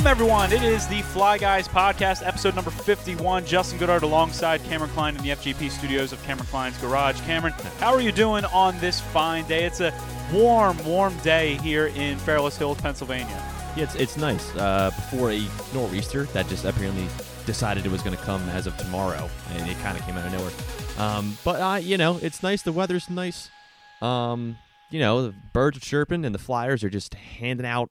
Welcome, everyone. It is the Fly Guys podcast, episode number 51. Justin Goodard alongside Cameron Klein in the FGP studios of Cameron Klein's Garage. Cameron, how are you doing on this fine day? It's a warm, warm day here in Fairless Hills, Pennsylvania. Yeah, it's, it's nice. Uh, before a nor'easter that just apparently decided it was going to come as of tomorrow, and it kind of came out of nowhere. Um, but uh, you know, it's nice. The weather's nice. Um, you know, the birds are chirping, and the Flyers are just handing out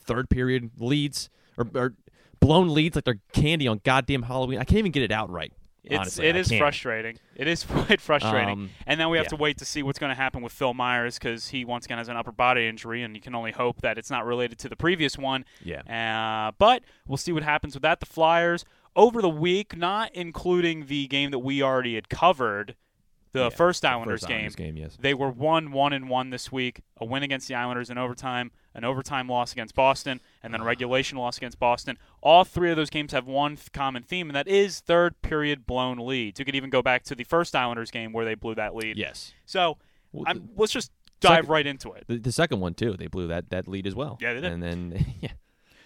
third period leads or, or blown leads like they're candy on goddamn Halloween. I can't even get it out right. It's honestly, it is frustrating. It is quite frustrating. Um, and then we have yeah. to wait to see what's going to happen with Phil Myers because he once again has an upper body injury, and you can only hope that it's not related to the previous one. Yeah. Uh, but we'll see what happens with that. The Flyers over the week, not including the game that we already had covered, the Yeah, first Islanders first game. Islanders game, yes. They were one, one, and one this week. A win against the Islanders in overtime, an overtime loss against Boston, and then a ah. regulation loss against Boston. All three of those games have one th- common theme, and that is third period blown leads. You could even go back to the first Islanders game where they blew that lead. Yes. So Well, I'm, let's just dive second- right into it. The, the second one too. They blew that that lead as well. Yeah, they did. And then yeah,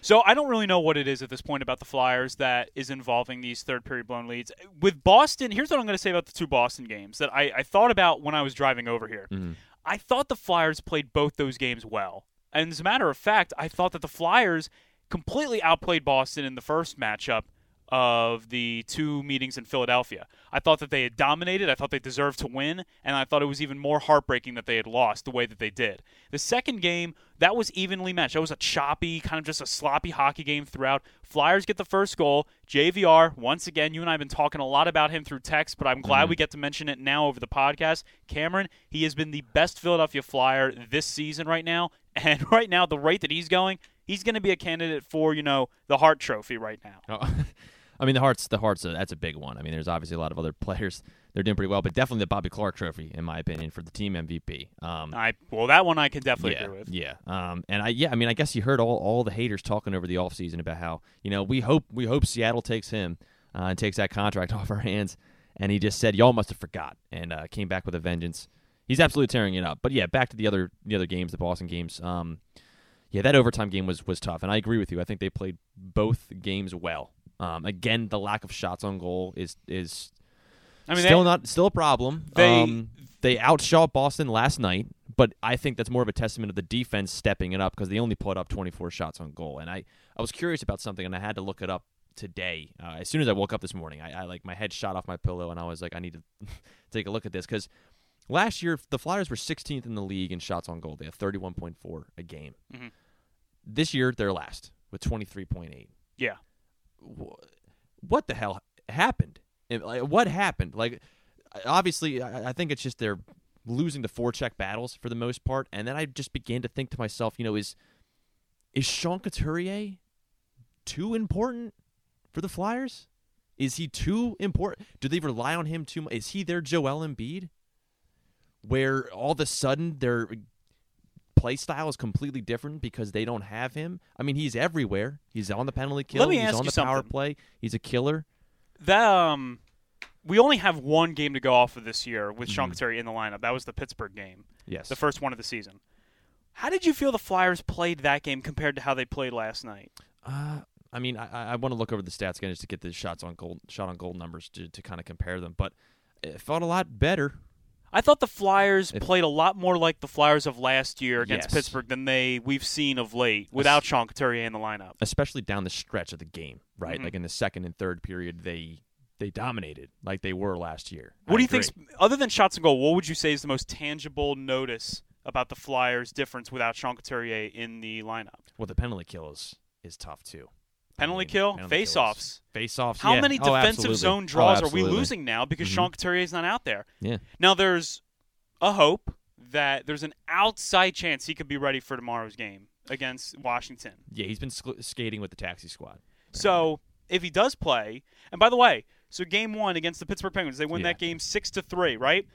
So I don't really know what it is at this point about the Flyers that is involving these third period blown leads. With Boston, here's what I'm going to say about the two Boston games that I, I thought about when I was driving over here. Mhm. I thought the Flyers played both those games well. And as a matter of fact, I thought that the Flyers completely outplayed Boston in the first matchup of the two meetings in Philadelphia. I thought that they had dominated. I thought they deserved to win, and I thought it was even more heartbreaking that they had lost the way that they did. The second game, that was evenly matched. That was a choppy, kind of just a sloppy hockey game throughout. Flyers get the first goal. JVR, once again, you and I have been talking a lot about him through text, but I'm glad mm-hmm. we get to mention it now over the podcast. Cameron, he has been the best Philadelphia Flyer this season right now, and right now, the rate that he's going, he's going to be a candidate for, you know, the Hart Trophy right now. Oh, I mean, the Hearts, the Hearts, uh, that's a big one. I mean, there's obviously a lot of other players they're doing pretty well, but definitely the Bobby Clarke Trophy, in my opinion, for the team MVP. Um, I well, that one I can definitely yeah, agree with. yeah. Um, and I, yeah, I mean, I guess you heard all, all the haters talking over the offseason about how you know we hope we hope Seattle takes him uh, and takes that contract off our hands, and he just said y'all must have forgot and uh, came back with a vengeance. He's absolutely tearing it up. But yeah, back to the other the other games, the Boston games. Um, yeah, that overtime game was was tough, and I agree with you. I think they played both games well. Um, again, the lack of shots on goal is is I mean, still they, not still a problem. they- um, they outshot Boston last night, but I think that's more of a testament of the defense stepping it up because they only put up 24 shots on goal. And I, I was curious about something, and I had to look it up today. Uh, as soon as I woke up this morning, I, I like my head shot off my pillow, and I was like, I need to take a look at this because last year the Flyers were 16th in the league in shots on goal. They had 31.4 a game. Mhm. This year they're last with 23.8 yeah. Wh- what the hell happened? Like, what happened? Like, obviously, I, I think it's just they're losing the forecheck battles for the most part. And then I just began to think to myself, you know, is is Sean Couturier too important for the Flyers? Is he too important? Do they rely on him too much? Is he their Joel Embiid? Where all of a sudden their play style is completely different because they don't have him. I mean, he's everywhere. He's on the penalty kill. Let me he's ask on you the power play. He's a killer. That um, we only have one game to go off of this year with Sean Mhm. Couturier in the lineup. That was the Pittsburgh game, Yes. the first one of the season. How did you feel the Flyers played that game compared to how they played last night? Uh, I mean, I, I want to look over the stats again just to get the shots on goal, shot on goal numbers to, to kind of compare them. But it felt a lot better. I thought the Flyers played a lot more like the Flyers of last year against Yes. Pittsburgh than they we've seen of late without Sean Couturier in the lineup. especially down the stretch of the game, right? Mhm. Like in the second and third period, they they dominated like they were last year. What I do you think, other than shots and goal, what would you say is the most tangible notice about the Flyers' difference without Sean Couturier in the lineup? Well, the penalty kill is, is tough too. Penalty kill, penalty kills. face-offs. face-offs. How yeah. many Oh, defensive absolutely. zone Oh, draws are we losing now because Mhm. Sean Couturier is not out there? Yeah. Now there's a hope that there's an outside chance he could be ready for tomorrow's game against Washington. Yeah, he's been sc- skating with the taxi squad. So if he does play, and by the way, so game one against the Pittsburgh Penguins, they win Yeah. that game six to three, right?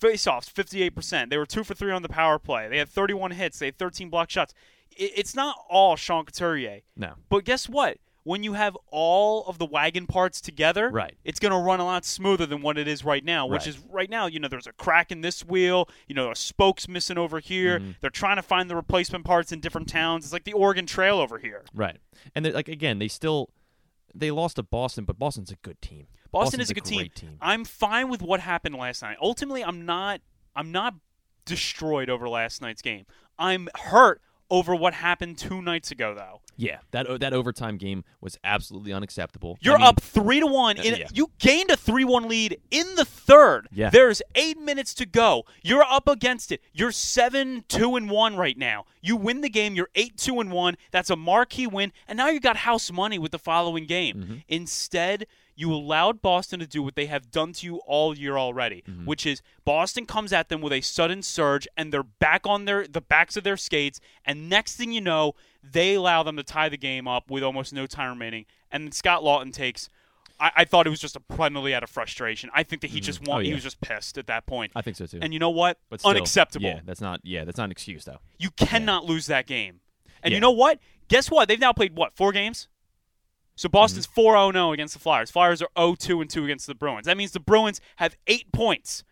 Faceoffs, fifty-eight percent. They were two for three on the power play. They had thirty-one hits. They had thirteen block shots. It's not all Sean Couturier, No. but guess what? when you have all of the wagon parts together, Right. it's going to run a lot smoother than what it is right now, which Right. is right now, you know, there's a crack in this wheel, you know, a spoke's missing over here. Mm-hmm. They're trying to find the replacement parts in different towns. It's like the Oregon Trail over here. Right. And like again, they still they lost to Boston, but Boston's a good team. Boston Boston's is a good team. team. I'm fine with what happened last night. Ultimately, I'm not I'm not destroyed over last night's game. I'm hurt over what happened two nights ago though. Yeah, that that overtime game was absolutely unacceptable. You're mean, up three to one. In, Uh, yeah. You gained a three-one lead in the third. Yeah. There's eight minutes to go. You're up against it. You're seven two and one right now. You win the game. You're eight two and one. That's a marquee win. And now you got house money with the following game. Mm-hmm. Instead, you allowed Boston to do what they have done to you all year already, Mm-hmm. which is Boston comes at them with a sudden surge and they're back on their the backs of their skates. And next thing you know, they allow them to tie the game up with almost no time remaining. And Scott Laughton takes. I, I thought it was just a penalty out of frustration. I think that he just Oh, want, he was just pissed at that point. I think so too. And you know what? but still, Unacceptable. Yeah, that's not. Yeah, that's not an excuse though. You cannot lose that game. And Yeah. you know what? Guess what? They've now played what four games. So Boston's Mm-hmm. 4 0 0 against the Flyers. Flyers are 0 2 and 2 against the Bruins. That means the Bruins have eight points,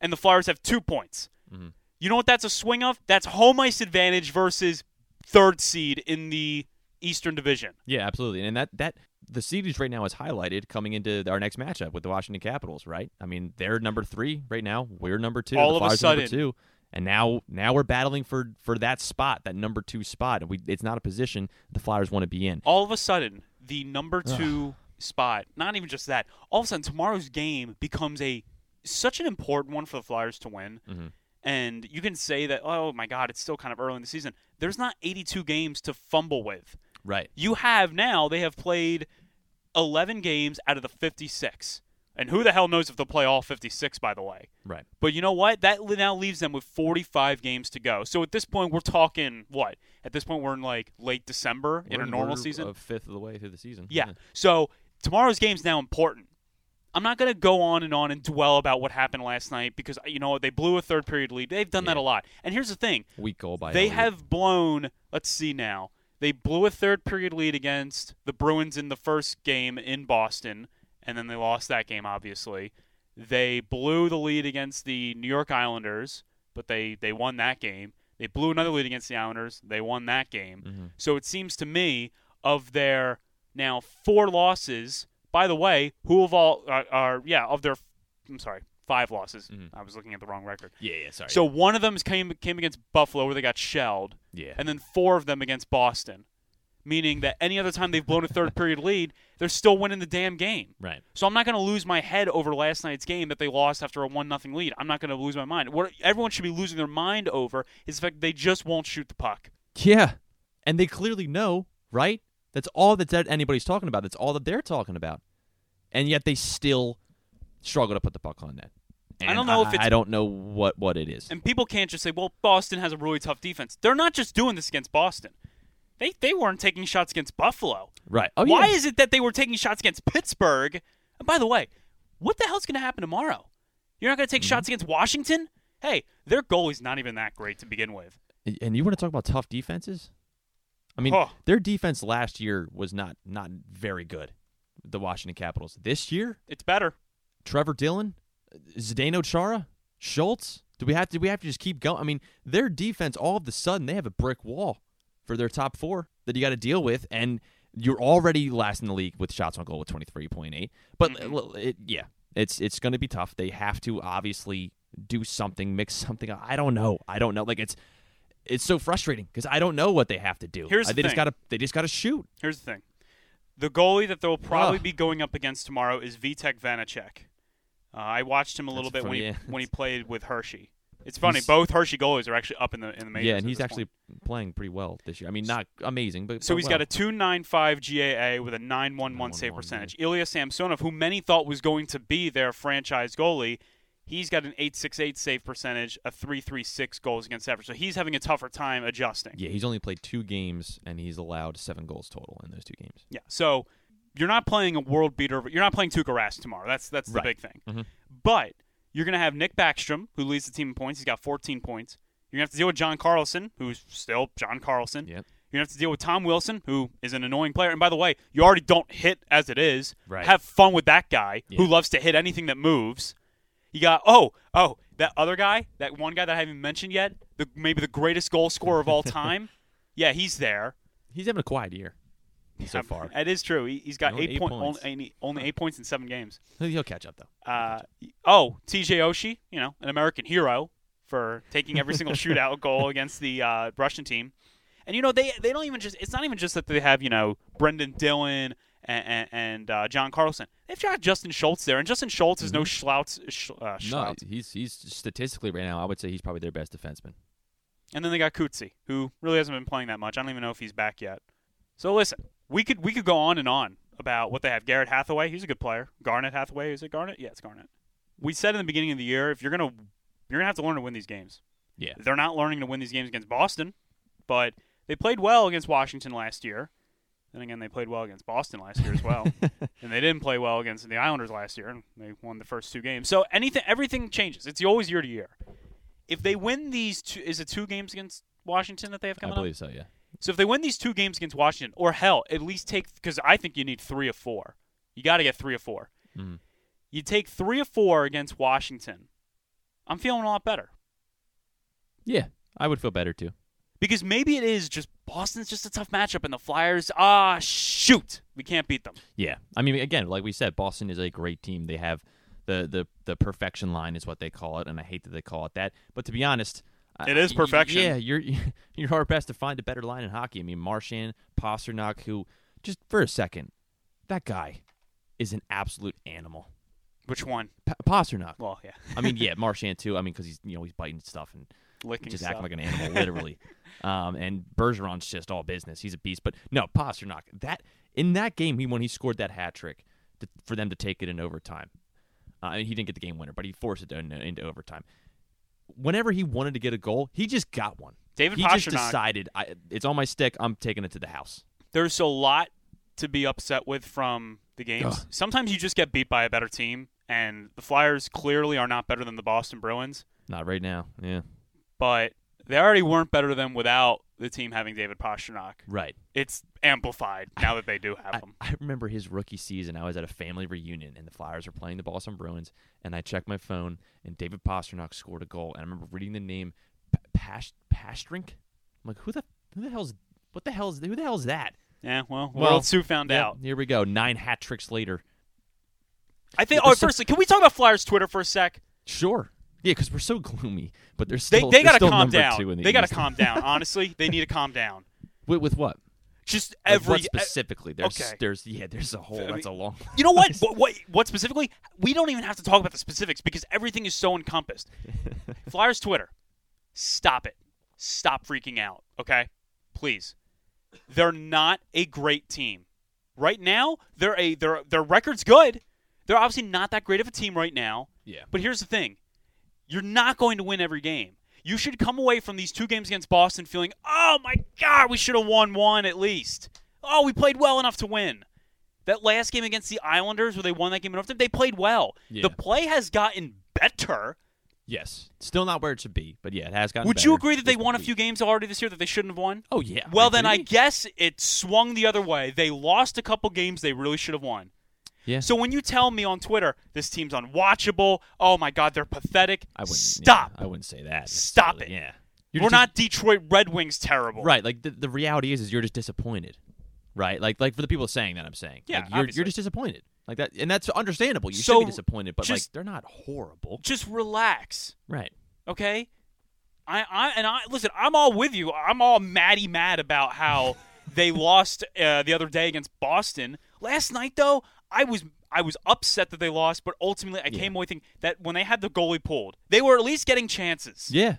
and the Flyers have two points. Mm-hmm. You know what that's a swing of? That's home ice advantage versus third seed in the Eastern Division. Yeah, absolutely. And that that the series right now is highlighted coming into our next matchup with the Washington Capitals, right? I mean, they're number three right now. We're number two. All the of a Flyers are number sudden. two. And now now we're battling for for that spot, that number two spot. And we it's not a position the Flyers want to be in. all of a sudden the number two spot not even just that all of a sudden tomorrow's game becomes a such an important one for the flyers to win. Mhm. and you can say that oh my god it's still kind of early in the season. There's not 82 games to fumble with. Right. you have now they have played 11 games out of the 56 and who the hell knows if they'll play all 56 by the way Right. but you know what? That now leaves them with 45 games to go. So at this point, we're talking what? At this point, we're in like late December in We're- a normal season. A fifth of the way through the season. Yeah. So tomorrow's game's now important. I'm not going to go on and on and dwell about what happened last night because you know? They blew a third period lead. They've done that a lot. And here's the thing: Weak goal by they have blown. Let's see now. They blew a third period lead against the Bruins in the first game in Boston, and then they lost that game. Obviously, they blew the lead against the New York Islanders, but they they won that game. They blew another lead against the Islanders. They won that game. Mhm. So it seems to me of their now four losses. By the way, who of all are, are yeah of their I'm sorry five losses. Mhm. I was looking at the wrong record. Yeah, yeah, sorry. So one of them came came against Buffalo where they got shelled, yeah. and then four of them against Boston. Meaning that any other time they've blown a third period lead, they're still winning the damn game. right. So I'm not going to lose my head over last night's game that they lost after a one nothing lead. I'm not going to lose my mind. What everyone should be losing their mind over is the fact they just won't shoot the puck. Yeah. And they clearly know, right? That's all that anybody's talking about. That's all that they're talking about. And yet they still struggle to put the puck on net. I don't know if it's- I don't know what what it is. And people can't just say, "Well, Boston has a really tough defense." They're not just doing this against Boston. They they weren't taking shots against Buffalo. Right. Oh Why yeah. is it that they were taking shots against Pittsburgh? And by the way, what the hell's going to happen tomorrow? You're not going to take Mm-hmm. shots against Washington? Hey, their goalie's not even that great to begin with. And you want to talk about tough defenses? I mean, Huh. their defense last year was not not very good. The Washington Capitals. This year, It's better. Trevor Dillon, Zdeno Chara, Schultz. Do we have to? Do we have to just keep going? I mean, their defense. All of a sudden, they have a brick wall for their top four that you got to deal with, and you're already last in the league with shots on goal with twenty three point eight. But Mm-hmm. it, yeah, it's it's going to be tough. They have to obviously do something, mix something. up. I don't know. I don't know. Like it's it's so frustrating because I don't know what they have to do. Here's the they just thing. got to they just got to shoot. Here's the thing. The goalie that they'll probably Ugh. be going up against tomorrow is Vitek Vanecek. Uh, I watched him a little That's bit when he when he played with Hershey. It's funny. He's- both Hershey goalies are actually up in the in the majors. Yeah, and he's this actually point. playing pretty well this year. I mean, not amazing, but So he's well. got a 295 GAA with a 911 save 911, percentage. Ilya Samsonov, who many thought was going to be their franchise goalie, he's got an 868 save percentage, a 336 goals against average. So he's having a tougher time adjusting. Yeah, he's only played two games and he's allowed seven goals total in those two games. Yeah. So you're not playing a world beater. You're not playing Tuukka Rask tomorrow. That's that's the Right. big thing. Mhm. But you're going to have Nick Backstrom, who leads the team in points. He's got 14 points. You're going to have to deal with John Carlson, who's still John Carlson. Yep. You're You're gonna have to deal with Tom Wilson, who is an annoying player. And by the way, you already don't hit as it is. Right. Have fun with that guy who loves to hit anything that moves. You got oh oh that other guy, that one guy that I haven't mentioned yet, the maybe the greatest goal scorer of all time. yeah, he's there. He's having a quiet year so far. That is true. He, he's got Only eight, eight point, points. Only, only eight points in seven games. He'll catch up though. Uh, oh, TJ Oshie, you know, an American hero for taking every single shootout goal against the uh, Russian team. And you know, they they don't even just. It's not even just that they have you know Brenden Dillon and and, and uh, John Carlson. They've got Justin Schultz there, and Justin Schultz is no schlouts. Sch, uh, Mm-hmm. No, he's he's statistically right now. I would say he's probably their best defenseman. And then they got Kutsi, who really hasn't been playing that much. I don't even know if he's back yet. So listen, we could we could go on and on about what they have. Garrett Hathaway, he's a good player. Garnet Hathaway, is it Garnet? Yeah, it's Garnet. We said in the beginning of the year, if you're gonna you're gonna have to learn to win these games. Yeah. They're not learning to win these games against Boston, but they played well against Washington last year. Then again, they played well against Boston last year as well, and they didn't play well against the Islanders last year. and They won the first two games. So anything, everything changes. It's always year to year. If they win these, two, is it two games against Washington that they have I coming up? believe so. Yeah. So if they win these two games against Washington, or hell, at least take because I think you need three of four. You got to get three of 4 Mhm. You take three of four against Washington. I'm feeling a lot better Yeah, I would feel better too. because maybe it is just Boston's just a tough matchup, and the Flyers, ah, shoot, we can't beat them. Yeah, I mean, again, like we said, Boston is a great team. They have the the the perfection line is what they call it, and I hate that they call it that. But to be honest, It is perfection. Yeah, you're you're hard pressed to find a better line in hockey. I mean, Marchand, Pastrnak, who just for a second, that guy is an absolute animal. Which one? Pa- Pastrnak. Well, yeah, I mean, yeah, Marchand too. I mean, because he's you know he's biting stuff and licking just stuff. acting like an animal, literally. um, and Bergeron's just all business. He's a beast. But no, Pastrnak. That in that game, he when he scored that hat trick to, for them to take it in overtime. Uh, I mean, he didn't get the game winner, but he forced it into, into overtime. Whenever he wanted to get a goal, he just got one. David he just decided, I, it's on my stick. I'm taking it to the house. There's a lot to be upset with from the games. Ugh. Sometimes you just get beat by a better team, and the Flyers clearly are not better than the Boston Bruins. Not right now. Yeah. but they already weren't better than without the team having David Pastrnak. Right. It's amplified now that they do have I, him. I remember his rookie season. I was at a family reunion, and the Flyers were playing the Boston Bruins. And I checked my phone, and David Pastrnak scored a goal. And I remember reading the name P- Pas- Pastrink. I'm like, who the who the hell's what the hell's who the hell's that? Yeah, well, Well, World Sue found Yep, out. Here we go. Nine hat tricks later. I think. Oh, firstly, can we talk about Flyers Twitter for a sec? Sure. Yeah, because we're so gloomy, but they're They still they they're got to calm down. The They got to calm down. Honestly, they need to calm down. with, with what? Just Like, every. what specifically? There's okay. there's yeah, there's a whole. I That's a long. you know what? what? What? What specifically? We don't even have to talk about the specifics because everything is so encompassed. Flyers Twitter, stop it. Stop freaking out. Okay, please. They're not a great team right now. They're a their their record's good. They're obviously not that great of a team right now. Yeah. But here's the thing: you're not going to win every game. You should come away from these two games against Boston feeling, "Oh my God, we should have won one at least. Oh, we played well enough to win." That last game against the Islanders, where they won that game in overtime, they played well. Yeah. The play has gotten better. Yes. Still not where it should be, but yeah, it has gotten. Would you agree that they won a few games already this year that they shouldn't have won? Oh yeah. Well, you then I guess it swung the other way. They lost a couple games they really should have won. Yeah. So when you tell me on Twitter this team's unwatchable, oh my God, they're pathetic. I wouldn't. stop. Yeah, I wouldn't say that. Stop it. Yeah. We're just- not Detroit Red Wings terrible. right. Like the, the reality is, is you're just disappointed, right? Like like for the people saying that, I'm saying, Yeah, like, you're you're just disappointed, like that, and that's understandable. You should be disappointed, but like they're not horrible, Just relax, right? okay? I, I and I listen. I'm all with you. I'm all matty mad about how they lost uh, the other day against Boston. Last night, though, I was I was upset that they lost, but ultimately I Yeah. came away thinking that when they had the goalie pulled, they were at least getting chances. Yeah.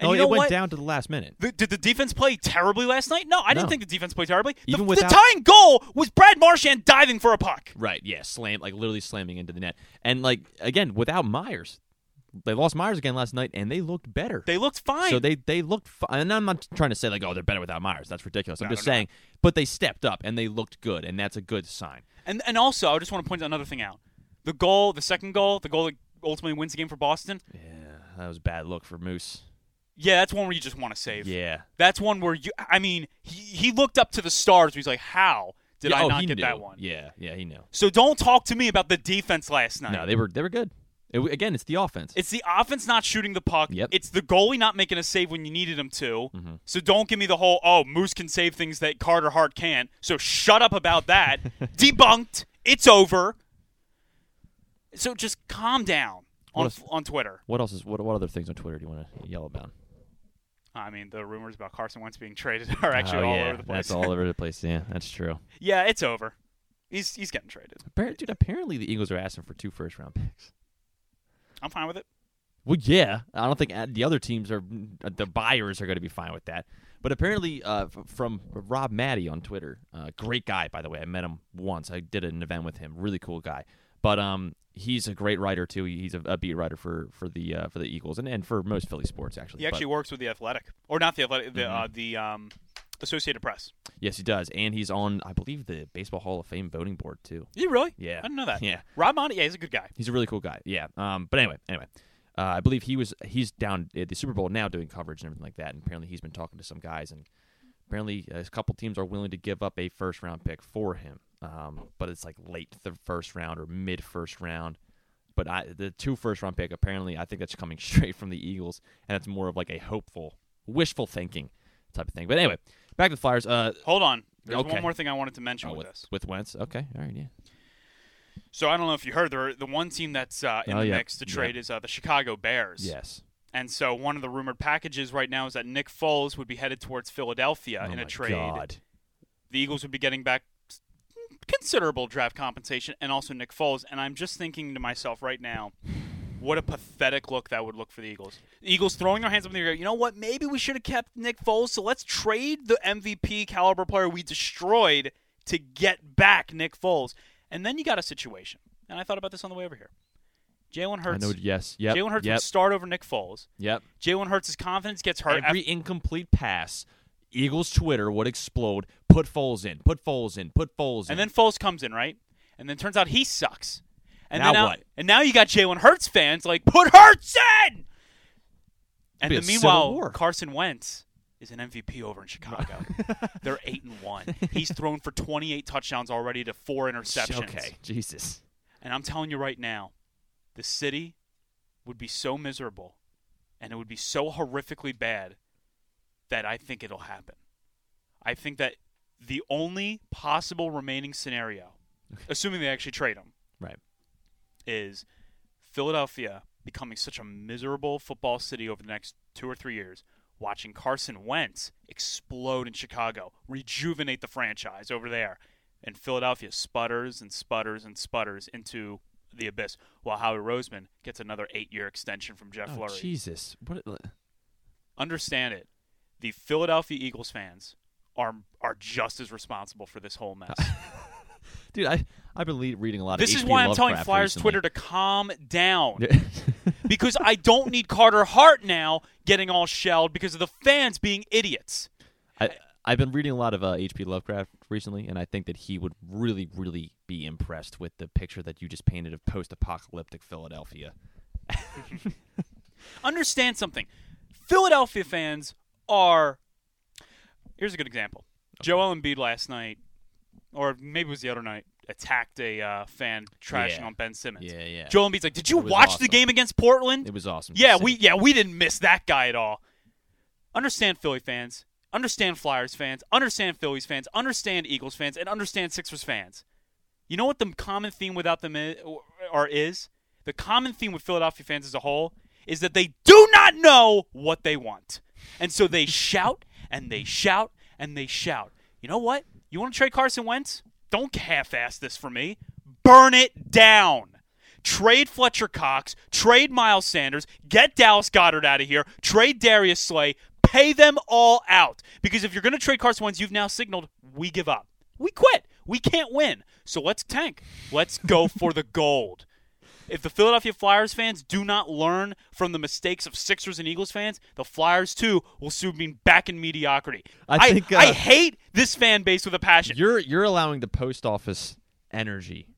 And oh, you know it went what? down to the last minute. The- did the defense play terribly last night? No, I didn't think the defense played terribly. The, Even the without- tying goal was Brad Marchand diving for a puck. Right. Yeah. Slam like literally slamming into the net, and like again without Myers, they lost Myers again last night, and they looked better. They looked fine. So they they looked fine. And I'm not trying to say like oh they're better without Myers. That's ridiculous. I'm No, just saying, but they stepped up and they looked good, and that's a good sign. And and also, I just want to point another thing out. The goal, the second goal, the goal that ultimately wins the game for Boston. Yeah, that was a bad look for Moose. Yeah, that's one where you just want to save. Yeah. That's one where you. I mean, he he looked up to the stars. He's like, "How did Yeah, I oh, not get knew. that one?" Yeah, yeah, he knew. So don't talk to me about the defense last night. No, they were they were good. It, again, it's the offense. It's the offense not shooting the puck. Yep. It's the goalie not making a save when you needed him to. Mhm. So don't give me the whole oh Moose can save things that Carter Hart can't. So shut up about that. Debunked. It's over. So just calm down on if- on Twitter. what else is what what other things on Twitter do you want to yell about? I mean, the rumors about Carson Wentz being traded are actually oh, all yeah, over the place. That's all over the place. Yeah, that's true. yeah, it's over. He's he's getting traded. Dude, apparently the Eagles are asking for two first round picks. I'm fine with it. Well, yeah, I don't think the other teams are the buyers are going to be fine with that. But apparently, uh, f- from Rob Maaddi on Twitter, uh, great guy by the way. I met him once. I did an event with him. Really cool guy. But um, he's a great writer too. He's a, a beat writer for for the uh, for the Eagles and, and for most Philly sports actually. He But- actually works with the Athletic, or not the Athletic, the Mhm. uh, the um, Associated Press. yes, he does, and he's on I believe the Baseball Hall of Fame voting board too. You really? Yeah, I didn't know that. Yeah, Rob Monty, yeah, he's a good guy. he's a really cool guy. Yeah. Um. But anyway, anyway, uh, I believe he was he's down at the Super Bowl now doing coverage and everything like that. And apparently he's been talking to some guys, and apparently a couple teams are willing to give up a first round pick for him. Um. But it's like late the first round or mid first round. But I the two first round pick apparently I think that's coming straight from the Eagles, and it's more of like a hopeful, wishful thinking type of thing. But anyway, back to the Flyers. Uh. Hold on. There's Okay. one more thing I wanted to mention oh, with, with, this. with Wentz. Okay. All right. Yeah. So I don't know if you heard, there, the one team that's uh, in Oh, the yeah. mix to Yeah. trade is uh, the Chicago Bears. Yes. And so one of the rumored packages right now is that Nick Foles would be headed towards Philadelphia oh in a trade. God. The Eagles would be getting back considerable draft compensation and also Nick Foles. And I'm just thinking to myself right now, what a pathetic look that would look for the Eagles. The Eagles throwing their hands up in the air. You know what? Maybe we should have kept Nick Foles. So let's trade the MVP caliber player we destroyed to get back Nick Foles. And then you got a situation. And I thought about this on the way over here. Jalen I Hurts. know. Yes. Yep. Jalen Hurts Yep. would start over Nick Foles. Yep. Jalen Hurts' confidence gets hurt. Every incomplete pass, Eagles Twitter would explode. Put Foles in. Put Foles in. Put Foles in. and then Foles comes in, right? And then turns out he sucks. And Now then what? And now you got Jalen Hurts fans like, put Hurts in! And then meanwhile. Carson Wentz is an MVP over in Chicago. They're 8 and 1. He's thrown for 28 touchdowns already to four interceptions. Okay. Jesus. And I'm telling you right now, the city would be so miserable and it would be so horrifically bad that I think it'll happen. I think that the only possible remaining scenario, assuming they actually trade him, Right. Is Philadelphia becoming such a miserable football city over the next two or three years, watching Carson Wentz explode in Chicago, rejuvenate the franchise over there, and Philadelphia sputters and sputters and sputters into the abyss, while Howie Roseman gets another eight-year extension from Jeff Oh, Lurie. Jesus. What? Understand it. The Philadelphia Eagles fans are are just as responsible for this whole mess. Dude, I I've been le- reading a lot of this of is why I'm telling Lovecraft Flyers recently. Twitter to calm down. because I don't need Carter Hart now getting all shelled because of the fans being idiots. I, I've been reading a lot of uh, H.P. Lovecraft recently, and I think that he would really, really be impressed with the picture that you just painted of post-apocalyptic Philadelphia. Understand something. Philadelphia fans are. Here's a good example. Joel Embiid last night, or maybe it was the other night, attacked a uh, fan trashing Yeah. on Ben Simmons. Yeah, yeah. Joel Embiid's like, "Did you It was watch the awesome. game against Portland?" It was awesome. to Yeah, see. we yeah we didn't miss that guy at all. Understand Philly fans, understand Flyers fans, understand Phillies fans, understand Eagles fans, and understand Sixers fans. You know what the common theme without them is, or is the common theme with Philadelphia fans as a whole is that they do not know what they want, and so they shout and they shout and they shout. You know what? You want to trade Carson Wentz? Don't half-ass this for me. Burn it down. Trade Fletcher Cox, trade Miles Sanders, get Dallas Goedert out of here, trade Darius Slay, pay them all out. Because if you're going to trade Carson Wentz, you've now signaled we give up. We quit. We can't win. So let's tank. Let's go for the gold. If the Philadelphia Flyers fans do not learn from the mistakes of Sixers and Eagles fans, the Flyers too will soon be back in mediocrity. I think, uh, I hate this fan base with a passion. You're you're allowing the post office energy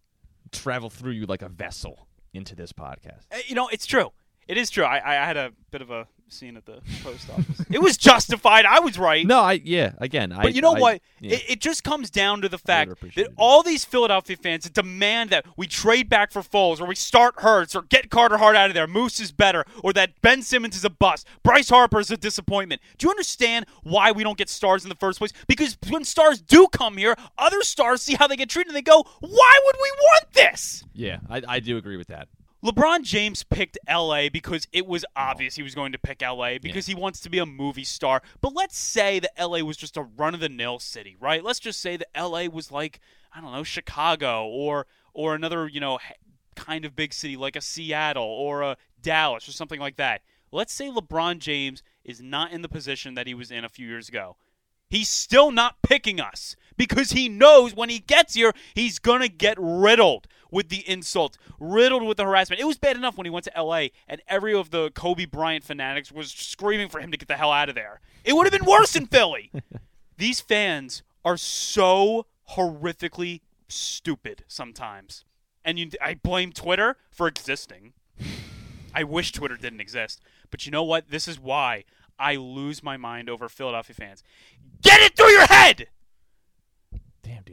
travel through you like a vessel into this podcast. Uh, You know, it's true. It is true. I, I had a bit of a scene at the post office. it was justified. I was right. No, I yeah. Again, I. But you know I- what? yeah. It, it just comes down to the fact that all these Philadelphia fans demand that we trade back for Foles, or we start Hurts, or get Carter Hart out of there. Moose is better, or that Ben Simmons is a bust. Bryce Harper is a disappointment. Do you understand why we don't get stars in the first place? Because when stars do come here, other stars see how they get treated and they go, "Why would we want this?" yeah, I, I do agree with that. LeBron James picked LA because it was oh. obvious he was going to pick LA because he wants to be a movie star. But let's say that LA was just a run of the mill city, right? Let's just say that LA was like, I don't know, Chicago or or another, you know, kind of big city like a Seattle or a Dallas or something like that. Let's say LeBron James is not in the position that he was in a few years ago. He's still not picking us because he knows when he gets here, he's going to get riddled with the insults, riddled with the harassment. It was bad enough when he went to LA and every of the Kobe Bryant fanatics was screaming for him to get the hell out of there. It would have been worse in Philly. These fans are so horrifically stupid sometimes. And you, I blame Twitter for existing. I wish Twitter didn't exist. But you know what? This is why I lose my mind over Philadelphia fans. Get it through your head!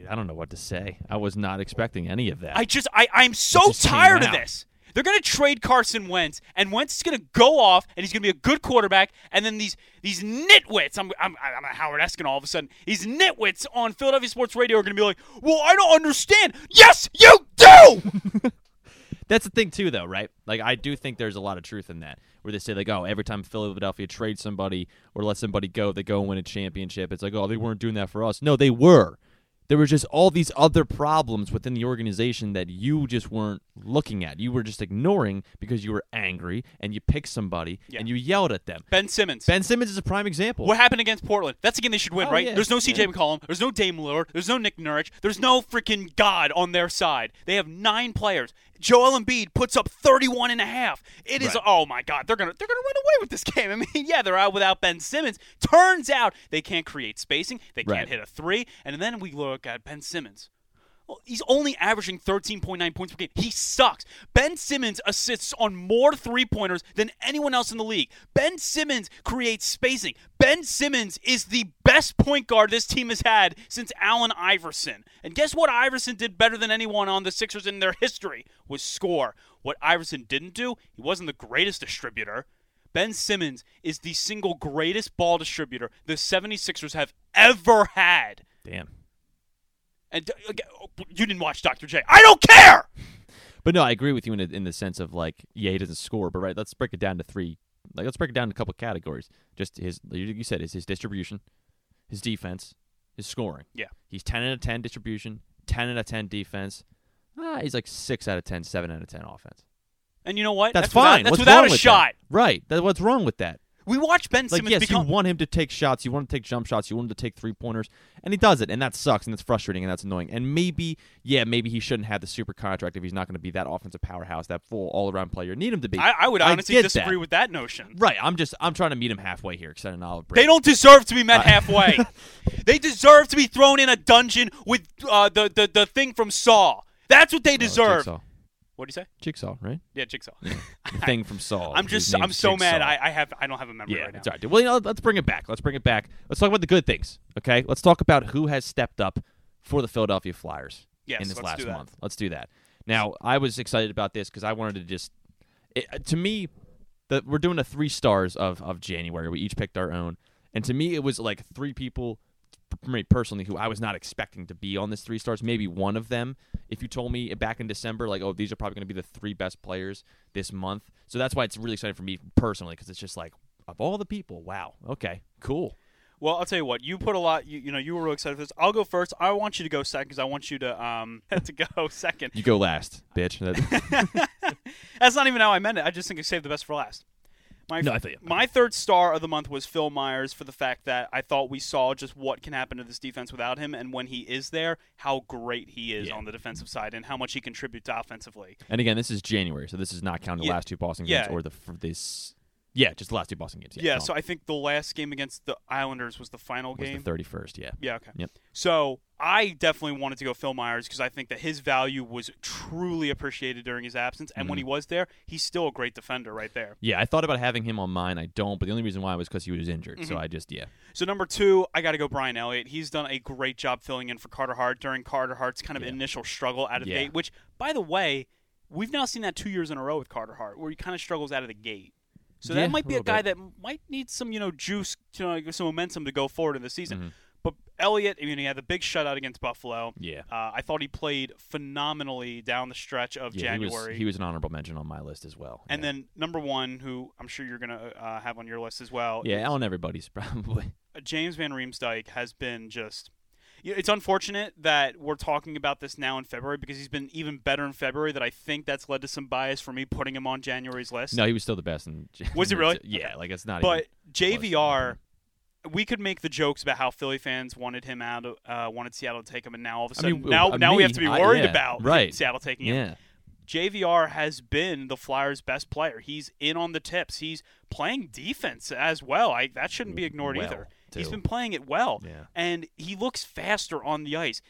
Dude, I don't know what to say. I was not expecting any of that. I just I I'm so It just came tired of this. They're gonna trade Carson Wentz, and Wentz is gonna go off, and he's gonna be a good quarterback. And then these these nitwits, I'm I'm, I'm a Howard Eskin all of a sudden. These nitwits on Philadelphia sports radio are gonna be like, "Well, I don't understand." Yes, you do. That's the thing too, though, right? Like I do think there's a lot of truth in that, where they say like, oh, every time Philadelphia trades somebody or lets somebody go, they go and win a championship. It's like, oh, they weren't doing that for us. No, they were. There were just all these other problems within the organization that you just weren't looking at. You were just ignoring because you were angry and you picked somebody Yeah. and you yelled at them. ben Simmons. Ben Simmons is a prime example. What happened against Portland? That's a game they should win, Oh, right? yeah. There's no CJ Yeah. McCollum. There's no Dame Lillard. There's no Nick Nurkic. There's no freaking God on their side. They have nine players. Joel Embiid puts up 31 and a half. It is Right. oh my God, they're gonna they're gonna run away with this game. I mean, yeah, they're out without Ben Simmons. Turns out they can't create spacing. They can't Right. hit a three. And then we look at Ben Simmons. He's only averaging 13.9 points per game. He sucks. Ben Simmons assists on more three pointers than anyone else in the league. Ben Simmons creates spacing. Ben Simmons is the best point guard this team has had since Allen Iverson. And guess what Iverson did better than anyone on the Sixers in their history was score. What Iverson didn't do, he wasn't the greatest distributor. Ben Simmons is the single greatest ball distributor the 76ers have ever had. Damn. And uh, you didn't watch Dr. J. I don't care. But no, I agree with you in, a, in the sense of like, yeah, he doesn't score, but right, let's break it down to three. Like, let's break it down to a couple categories. Just his, you said, is his distribution, his defense, his scoring. Yeah. He's 10 out of 10 distribution, 10 out of 10 defense. Ah, he's like 6 out of 10, 7 out of 10 offense. And you know what? That's, without- fine. that's what's without a shot. That? Right. That, what's wrong with that? We watch Ben Like, Simmons yes, become. you want him to take shots, you want him to take jump shots, you want him to take three pointers, and he does it, and that sucks, and it's frustrating, and that's annoying. And maybe, yeah, maybe he shouldn't have the super contract if he's not going to be that offensive powerhouse, that full all around player. Need him to be. I, I would honestly get disagree that. with that notion. Right. I'm just I'm trying to meet him halfway here because I an olive break. They don't deserve to be met Uh, halfway. they deserve to be thrown in a dungeon with uh, the, the the thing from Saw. That's what they deserve. What do you say? Jigsaw, right? Yeah, Jigsaw. The thing from Saw. I'm just I'm so Jigsaw. mad. I, I have I don't have a memory yeah, right now. it's all right. Well, you know, let's bring it back. Let's bring it back. Let's talk about the good things. Okay, let's talk about who has stepped up for the Philadelphia Flyers Yes, in this last that. month. Let's do that. Now, I was excited about this because I wanted to just, it, uh, to me, the, we're doing a three stars of of January. We each picked our own, and to me, it was like three people. For me personally, who I was not expecting to be on this three stars, maybe one of them. If you told me back in December, like, oh, these are probably going to be the three best players this month, so that's why it's really exciting for me personally because it's just like of all the people, wow, okay, cool. Well, I'll tell you what. You put a lot. You, you know, you were real excited for this. I'll go first. I want you to go second because I want you to um to go second. You go last, bitch. That's not even how I meant it. I just think I saved the best for last. My, No, I feel you. my third star of the month was Phil Myers for the fact that I thought we saw just what can happen to this defense without him, and when he is there, how great he is Yeah. on the defensive side and how much he contributes offensively. and again, this is January, so this is not counting the Yeah. last two Boston Yeah. games or the this. Yeah, just the last two Boston games. Yeah, Yeah, no, so I think the last game against the Islanders was the final was game. the thirty first. Yeah. yeah, okay. Yep. So I definitely wanted to go Phil Myers because I think that his value was truly appreciated during his absence, and when Mm-hmm. he was there, he's still a great defender right there. Yeah, I thought about having him on mine. I don't, but the only reason why was because he was injured. Mm-hmm. So I just yeah. So number two, I got to go Brian Elliott. He's done a great job filling in for Carter Hart during Carter Hart's kind of Yeah. initial struggle out of Yeah. the gate. Which, by the way, we've now seen that two years in a row with Carter Hart, where he kind of struggles out of the gate. So Yeah, that might be a little guy bit. that might need some, you know, juice, you know, some momentum to go forward in the season. Mm-hmm. But Elliott, I mean, he had the big shutout against Buffalo. Yeah. Uh, I thought he played phenomenally down the stretch of Yeah, he January. was, he was an honorable mention on my list as well. and yeah. then number one, who I'm sure you're going to uh, have on your list as well, yeah, on everybody's probably. James Van Riemsdyk has been just. you know, It's unfortunate that we're talking about this now in February because he's been even better in February. That I think that's led to some bias for me putting him on January's list. No, he was still the best. In, Was he really? Yeah, like it's not. but. JVR, we could make the jokes about how Philly fans wanted him out, of, uh, wanted Seattle to take him, and now all of a sudden, mean, now now we have to be I- worried yeah, about right. Seattle taking him. Yeah, JVR has been the Flyers' best player. He's in on the tips. He's playing defense as well. I, that shouldn't be ignored Well, either. He's been playing it well, Yeah. and he looks faster on the ice.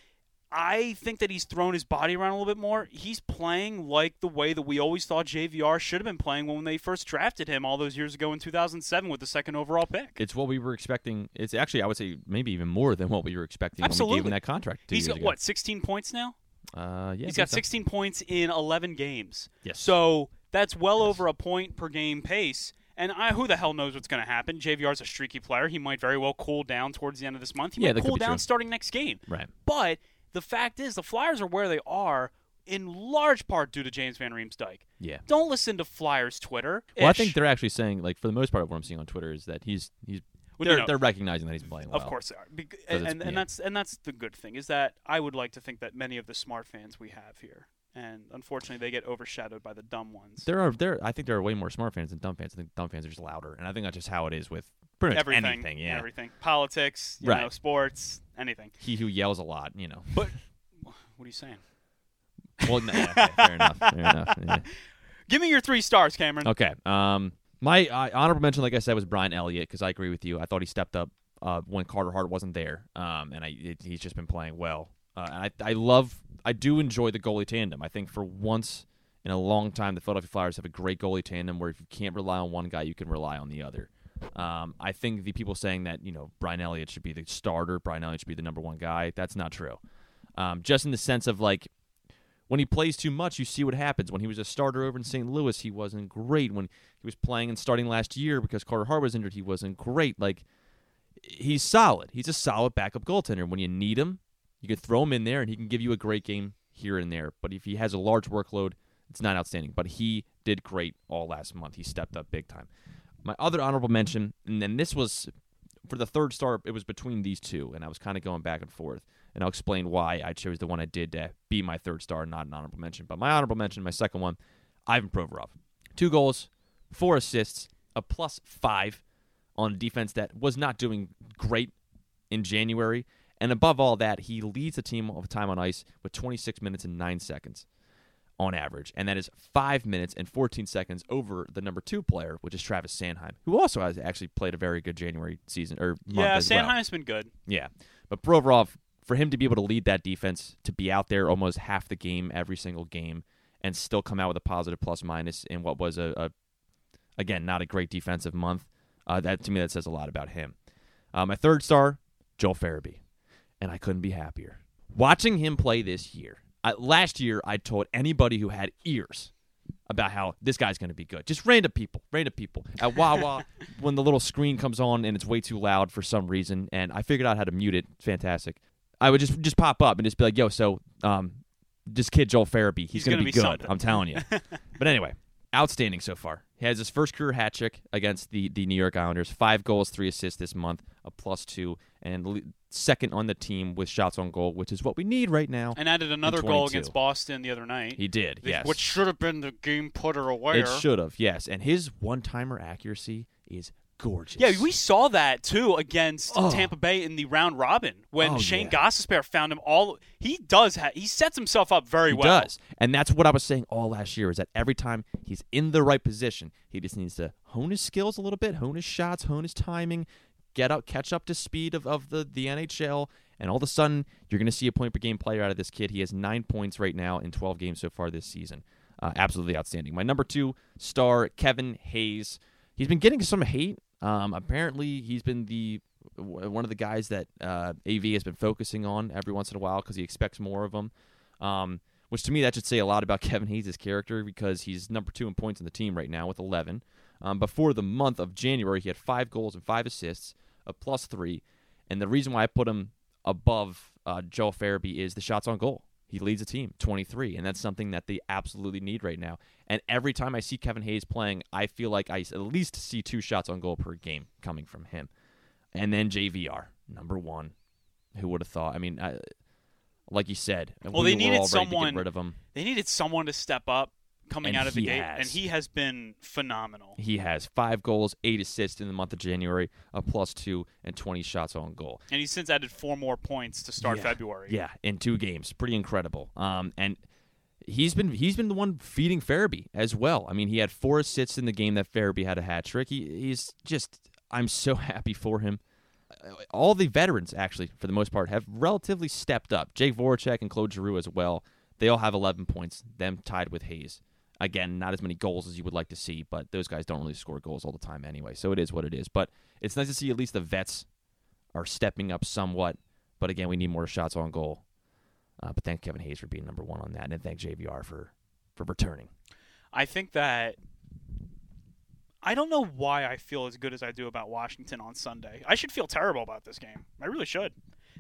I think that he's thrown his body around a little bit more. He's playing like the way that we always thought JVR should have been playing when they first drafted him all those years ago in 2007 with the second overall pick. it's what we were expecting. It's actually, I would say, maybe even more than what we were expecting when we Absolutely. gave him that contract. Two He's got ago. what 16 points now. Uh, yeah, He's got think so. 16 points in 11 games. Yes. So that's well over a point per game pace. And I, who the hell knows what's going to happen? JVR's a streaky player. He might very well cool down towards the end of this month. He Yeah, might cool down true. starting next game. Right. But the fact is, the Flyers are where they are in large part due to James Van Riemsdyk. Yeah. Don't listen to Flyers Twitter. Well, I think they're actually saying, like, for the most part, what I'm seeing on Twitter is that he's he's Well, they're, no, no. they're recognizing that he's playing well. Of course they are, Bec- and, and, and yeah. that's and that's the good thing is that I would like to think that many of the smart fans we have here, and unfortunately they get overshadowed by the dumb ones. There are there. I think there are way more smart fans than dumb fans. I think dumb fans are just louder, and I think that's just how it is with pretty much everything, anything. Yeah. everything, politics, you Right. know, sports, anything. He who yells a lot, you know. But what are you saying? Well, no, okay, fair enough. Fair enough. yeah. Give me your three stars, Cameron. Okay. Um, my uh, honorable mention, like I said, was Brian Elliott because I agree with you. I thought he stepped up uh, when Carter Hart wasn't there, um, and I it, he's just been playing well. Uh, and I I love I do enjoy the goalie tandem. I think for once in a long time, the Philadelphia Flyers have a great goalie tandem where if you can't rely on one guy, you can rely on the other. Um, I think the people saying that you know Brian Elliott should be the starter, Brian Elliott should be the number one guy. That's not true. Um, just in the sense of like when he plays too much, you see what happens. When he was a starter over in St. Louis, he wasn't great. When he was playing and starting last year because Carter Hart was injured, he wasn't great. Like he's solid. He's a solid backup goaltender. When you need him, you can throw him in there and he can give you a great game here and there. But if he has a large workload, it's not outstanding. But he did great all last month. He stepped up big time. My other honorable mention, and then this was for the third star, it was between these two, and I was kind of going back and forth. And I'll explain why I chose the one I did to be my third star, not an honorable mention. But my honorable mention, my second one, Ivan Provorov. Two goals, four assists, a plus five on a defense that was not doing great in January. And above all that, he leads the team of time on ice with 26 minutes and 9 seconds on average. And that is 5 minutes and 14 seconds over the number two player, which is Travis Sanheim, who also has actually played a very good January season or month Yeah, as well. Sanheim's been good. Yeah. But Provorov, for him to be able to lead that defense, to be out there almost half the game, every single game, and still come out with a positive plus minus in what was a, a again, not a great defensive month, uh, that to me, that says a lot about him. Uh, my third star, Joel Farabee. And I couldn't be happier. Watching him play this year, I, last year, I told anybody who had ears about how this guy's going to be good. Just random people, random people at Wawa when the little screen comes on and it's way too loud for some reason, and I figured out how to mute it. Fantastic. I would just just pop up and just be like, "Yo, so um, this kid Joel Farabee, he's, He's going to be, be good. something." I'm telling you." but anyway, outstanding so far. He has his first career hat trick against the the New York Islanders. Five goals, three assists this month, a plus two, and le- second on the team with shots on goal, which is what we need right now. And added another goal against Boston the other night. He did, The- yes. Which should have been the game putter away. It should have, yes. And his one timer accuracy is gorgeous. Yeah, we saw that too against Oh. Tampa Bay in the round robin when Oh, Shane yeah. Gossespierre found him all. He does. Ha- he sets himself up very he well. does. And that's what I was saying all last year is that every time he's in the right position, he just needs to hone his skills a little bit, hone his shots, hone his timing, get up, catch up to speed of, of the, the NHL, And all of a sudden, you're going to see a point per game player out of this kid. He has nine points right now in 12 games so far this season. Uh, absolutely outstanding. My number two star, Kevin Hayes. He's been getting some hate. Um, apparently, he's been the one of the guys that uh, AV has been focusing on every once in a while because he expects more of him. Um, which to me that should say a lot about Kevin Hayes' character because he's number two in points on the team right now with 11. Um, before the month of January, he had five goals and five assists, a plus three. And the reason why I put him above uh, Joel Farabee is the shots on goal. He leads the team 23, and that's something that they absolutely need right now. And every time I see Kevin Hayes playing, I feel like I at least see two shots on goal per game coming from him. And then JVR, number one. Who would have thought? I mean, I, like you said, well, we they were needed all ready to someone. get rid of him. They needed someone to step up coming And out of the he gate, has. and he has been phenomenal. He has five goals, eight assists in the month of January, a plus two, and 20 shots on goal. And he's since added four more points to start Yeah. February. Yeah, in two games, pretty incredible. Um, and he's been he's been the one feeding Farabee as well. I mean, he had four assists in the game that Farabee had a hat trick. He, he's just I'm so happy for him. All the veterans, actually, for the most part, have relatively stepped up. Jake Voracek and Claude Giroux as well. They all have 11 points, them tied with Hayes. Again, not as many goals as you would like to see, but those guys don't really score goals all the time anyway. So it is what it is. But it's nice to see at least the vets are stepping up somewhat. But again, we need more shots on goal. Uh, but thank Kevin Hayes for being number one on that, and thank JVR for for returning. I think that I don't know why I feel as good as I do about Washington on Sunday. I should feel terrible about this game. I really should.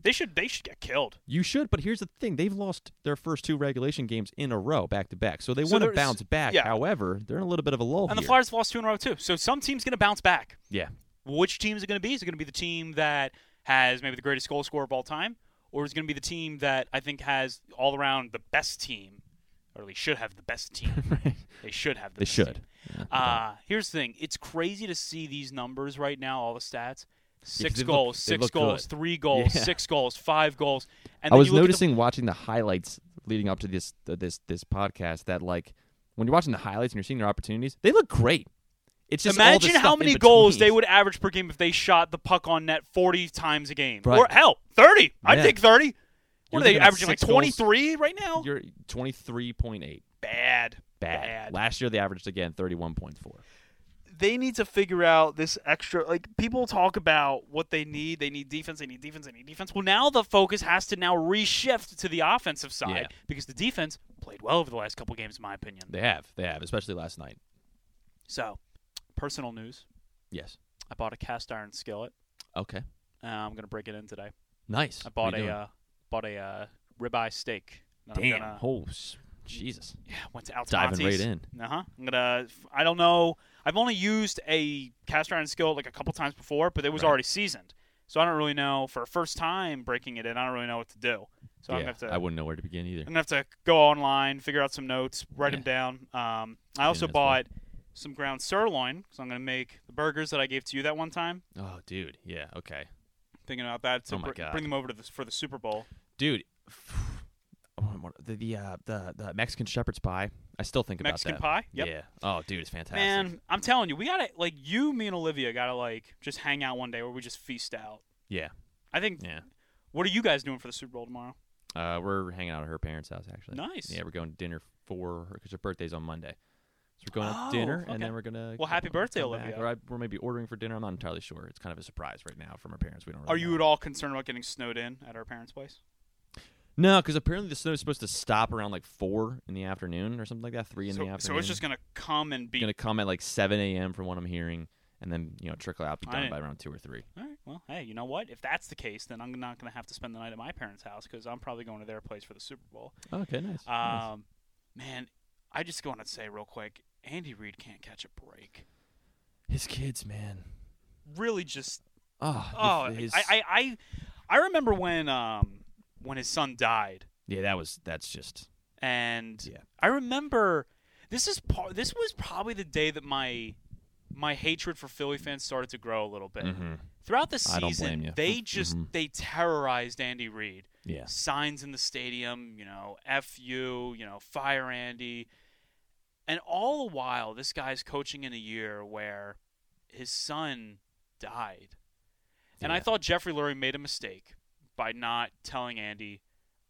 They should they should get killed. You should, but here's the thing: they've lost their first two regulation games in a row, back to back. So they So want to bounce back. yeah. However, they're in a little bit of a lull And the. Flyers have lost two in a row too. So some team's going to bounce back. yeah, Which team is it going to be? Is it going to be the team that has maybe the greatest goal scorer of all time, or is it going to be the team that I think has all around the best team, or at least should have the best team? right. they should have the they best should. team. Yeah. Uh, here's the thing. It's crazy to see these numbers right now, all the stats. Six goals, six goals, good. three goals, Yeah. six goals, five goals. And I was at the- noticing watching the highlights leading up to this uh, this this podcast that like when you're watching the highlights and you're seeing their opportunities, they look great. It's just Imagine how many goals they would average per game if they shot the puck on net 40 times a game. Right. Or hell, 30. I'd take 30. You're What are they averaging like 23 right now? You're 23.8. Bad. Bad. Last year they averaged again 31.4. They need to figure out this extra like people talk about what they need. They need defense, they need defense, they need defense. Well, now the focus has to now reshift to the offensive side Yeah. because the defense played well over the last couple games in my opinion. They have. They have, especially last night. So, personal news. Yes. I bought a cast iron skillet. Okay. Uh, I'm going to break it in today. Nice. I bought a uh, bought a uh, ribeye steak. that I'm Damn. gonna- Oh, Jesus. yeah, went to Diving right in. Uh huh. I'm gonna. I don't know. I've only used a cast iron skillet like a couple times before, but it was Right. already seasoned, so I don't really know. For a first time breaking it in, I don't really know what to do. So I'm gonna have to. I wouldn't know where to begin either. I'm gonna have to go online, figure out some notes, write Yeah. them down. Um, I also bought some ground sirloin, so I'm gonna make the burgers that I gave to you that one time. Oh, dude. Yeah. Okay. Thinking about that to Oh my br- God. bring them over to the, for the Super Bowl. Dude. The the uh, the the Mexican shepherd's pie. I still think about Mexican that. pie. Yep. Yeah. Oh, dude, it's fantastic. Man, I'm telling you, we gotta like you, me, and Olivia gotta like just hang out one day where we just feast out. Yeah. I think. Yeah. What are you guys doing for the Super Bowl tomorrow? Uh, we're hanging out at her parents' house actually. Nice. Yeah, we're going to dinner for her because her birthday's on Monday. So we're going out Oh, to dinner okay. and then we're gonna. Well, happy birthday. Olivia. Or I, we're maybe ordering for dinner. I'm not entirely sure. It's kind of a surprise right now from her parents. We don't. Really Are you know. at all concerned about getting snowed in at our parents' place? No, because apparently the snow is supposed to stop around like four in the afternoon or something like that. Three in so, the afternoon. so it's just gonna come and be. gonna come at like seven a.m. from what I'm hearing, and then you know trickle out, be done by around two or three. All right. Well, hey, you know what? If that's the case, then I'm not gonna have to spend the night at my parents' house because I'm probably going to their place for the Super Bowl. Okay, nice. nice. Um, man, I just want to say real quick, Andy Reid can't catch a break. His kids, man. Really, just Oh, oh, his, I, I, I, I remember when um when his son died. yeah, that was that's just and Yeah. I remember this is part. This was probably the day that my my hatred for Philly fans started to grow a little bit. mhm. Throughout the season, they just Mhm. they terrorized Andy Reid. yeah. Signs in the stadium, you know, "F you," you know, "Fire Andy," and all the while, this guy's coaching in a year where his son died. And I thought Jeffrey Lurie made a mistake by not telling Andy,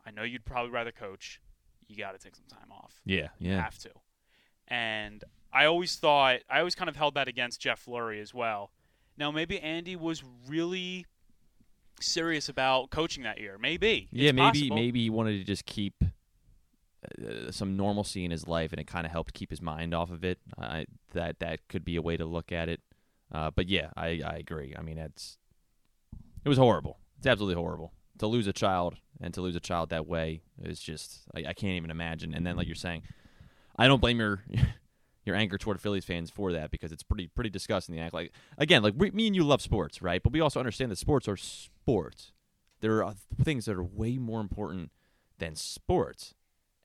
I know you'd probably rather coach. You got to take some time off. Yeah, You yeah. have to. And I always thought, I always kind of held that against Jeff Lurie as well. Now, maybe Andy was really serious about coaching that year. Maybe. Yeah, It's maybe possible. maybe he wanted to just keep uh, some normalcy in his life, and it kind of helped keep his mind off of it. I, that that could be a way to look at it. Uh, but yeah, I, I agree. I mean, it's it was horrible. It's absolutely horrible to lose a child and to lose a child that way is just I, I can't even imagine. And then, like you're saying, I don't blame your your anger toward Phillies fans for that because it's pretty pretty disgusting. The act like again, like we, me and you love sports, right? But we also understand that sports are sports. There are things that are way more important than sports,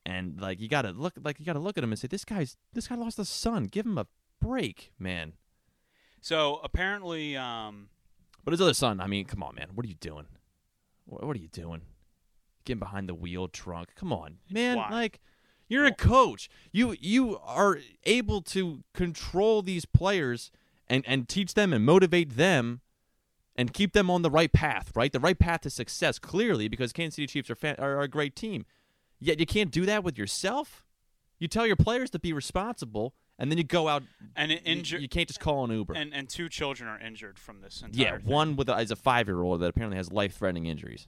and like you gotta look like you gotta look at him and say this guy's this guy lost a son. Give him a break, man. So apparently, um, But his other son, I mean, come on, man. What are you doing? What, are you doing? Getting behind the wheel, drunk. Come on, man. Why? Like, you're a coach. You you are able to control these players and and teach them and motivate them and keep them on the right path, right? The right path to success. Clearly, because Kansas City Chiefs are fan, are a great team. Yet you can't do that with yourself. You tell your players to be responsible, and then you go out. and it you- injured, You, can't just call an Uber. and and two children are injured from this entire yeah, thing. one with a, as a five year old that apparently has life threatening injuries.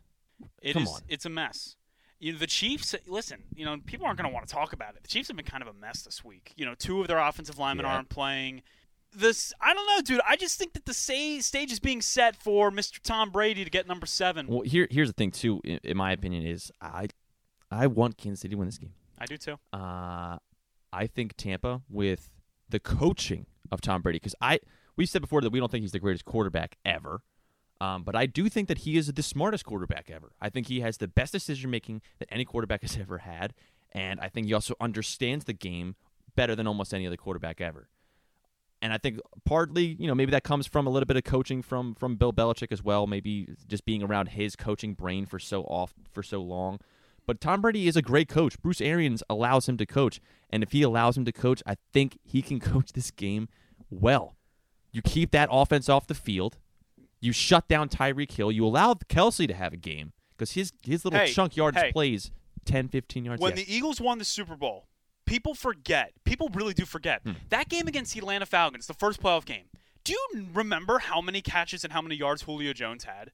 It Come is- on. It's a mess. You know, the Chiefs. Listen, you know, people aren't going to want to talk about it. The Chiefs have been kind of a mess this week. You know, two of their offensive linemen Yeah. aren't playing. This, I don't know, dude. I just think that the stage is being set for Mr. Tom Brady to get number seven. Well, here here's the thing too. In, in my opinion, is I I want Kansas City to win this game. I do too. Uh, I think Tampa with the coaching of Tom Brady because I we said before that we don't think he's the greatest quarterback ever. Um, but I do think that he is the smartest quarterback ever. I think he has the best decision making that any quarterback has ever had, and I think he also understands the game better than almost any other quarterback ever. And I think partly, you know, maybe that comes from a little bit of coaching from from Bill Belichick as well. Maybe just being around his coaching brain for so off for so long. But Tom Brady is a great coach. Bruce Arians allows him to coach, and if he allows him to coach, I think he can coach this game well. You keep that offense off the field. You shut down Tyreek Hill. You allow Kelce to have a game because his his little Hey, chunk yards hey. plays 10, 15 yards. When yes. the Eagles won the Super Bowl, people forget. People really do forget. Hmm. That game against the Atlanta Falcons, the first playoff game. Do you remember how many catches and how many yards Julio Jones had?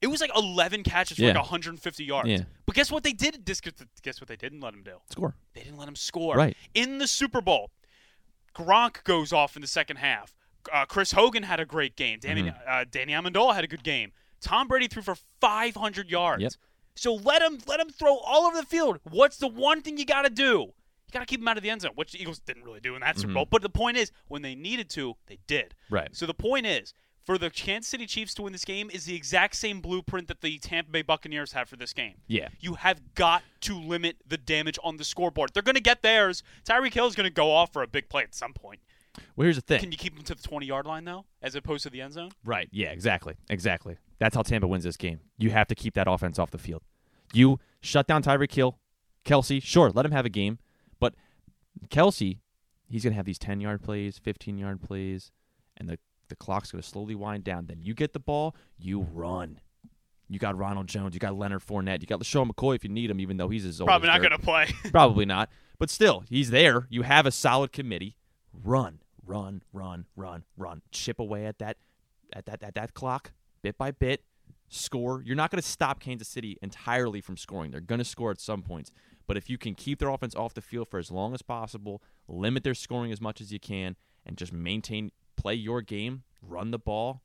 It was like 11 catches for Yeah. like 150 yards. Yeah. But guess what they did? Guess what they didn't let him do? score. They didn't let him score. Right. In the Super Bowl, Gronk goes off in the second half. Uh, Chris Hogan had a great game. Danny, Mm-hmm. uh, Danny Amendola had a good game. Tom Brady threw for 500 yards. Yep. So let him let him throw all over the field. What's the one thing you got to do? You got to keep him out of the end zone, which the Eagles didn't really do in that Super Mm-hmm. Bowl. But the point is, when they needed to, they did. Right. So the point is, for the Kansas City Chiefs to win this game is the exact same blueprint that the Tampa Bay Buccaneers have for this game. Yeah. You have got to limit the damage on the scoreboard. They're going to get theirs. Tyreek Hill is going to go off for a big play at some point. Well, here's the thing. Can you keep them to the 20 yard line, though, as opposed to the end zone? Right. Yeah, exactly. Exactly. That's how Tampa wins this game. You have to keep that offense off the field. You shut down Tyreek Hill, Kelce. Sure, let him have a game, but Kelce, he's gonna have these ten yard plays, fifteen yard plays, and the the clock's gonna slowly wind down. Then you get the ball, you run. You got Ronald Jones, you got Leonard Fournette, you got LeSean McCoy if you need him, even though he's as old. Probably as not going to play. Probably not. But still, he's there. You have a solid committee. Run, run, run, run, run. Chip away at that at that at that clock bit by bit. Score. You're not going to stop Kansas City entirely from scoring. They're going to score at some points. But if you can keep their offense off the field for as long as possible, limit their scoring as much as you can, and just maintain play your game, run the ball,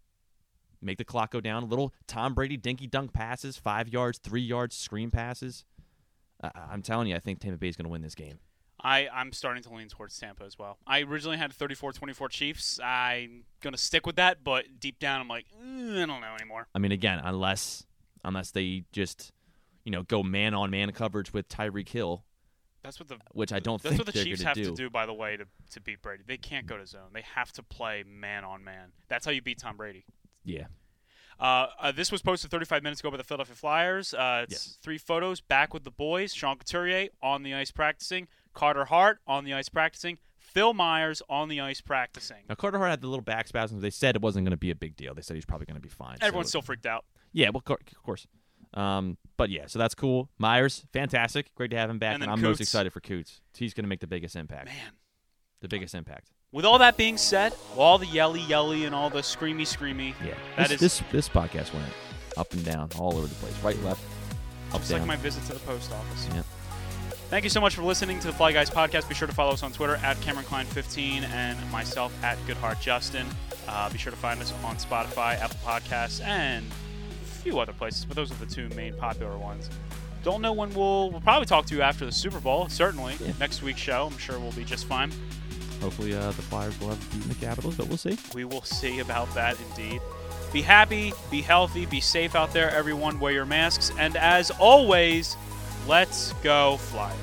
make the clock go down. Little Tom Brady dinky dunk passes, five yards, three yards, screen passes. I I'm telling you, I think Tampa Bay is going to win this game. I, I'm starting to lean towards Tampa as well. I originally had 34 24 Chiefs. I'm going to stick with that, but deep down, I'm like, "Mm, I don't know anymore. I mean, again, unless unless they just you know go man on man coverage with Tyreek Hill, That's what the which I don't That's think what the Chiefs have do. to do, by the way, to, to beat Brady. They can't go to zone. They have to play man on man. That's how you beat Tom Brady. Yeah, Uh, uh, this was posted 35 minutes ago by the Philadelphia Flyers. Uh, it's Yes. three photos back with the boys. Sean Couturier on the ice practicing. Carter Hart on the ice practicing. Phil Myers on the ice practicing. now Carter Hart had the little back spasms. They said it wasn't going to be a big deal. They said he's probably going to be fine. so- Everyone's still freaked out. yeah, well, of course. Um, but yeah, so that's cool. Myers, fantastic. Great to have him back. And And, I'm most excited for Coots. He's going to make the biggest impact. Man. The biggest impact. With all that being said, all the yelly yelly and all the screamy screamy, Yeah. That this, is- this this podcast went up and down, all over the place. Right, left, up, just down. like my visit to the post office. Yeah. Thank you so much for listening to the Fly Guys podcast. Be sure to follow us on Twitter at Cameron Klein15 and myself at Goodheart Justin. Uh, be sure to find us on Spotify, Apple Podcasts, and few other places, but those are the two main popular ones. Don't know when we'll we'll probably talk to you after the Super Bowl. Certainly Yeah. next week's show. I'm sure we'll be just fine. Hopefully, uh, the Flyers will have beaten the Capitals, but we'll see. We will see about that indeed. Be happy, be healthy, be safe out there, everyone. Wear your masks. And as always, let's go, Flyers.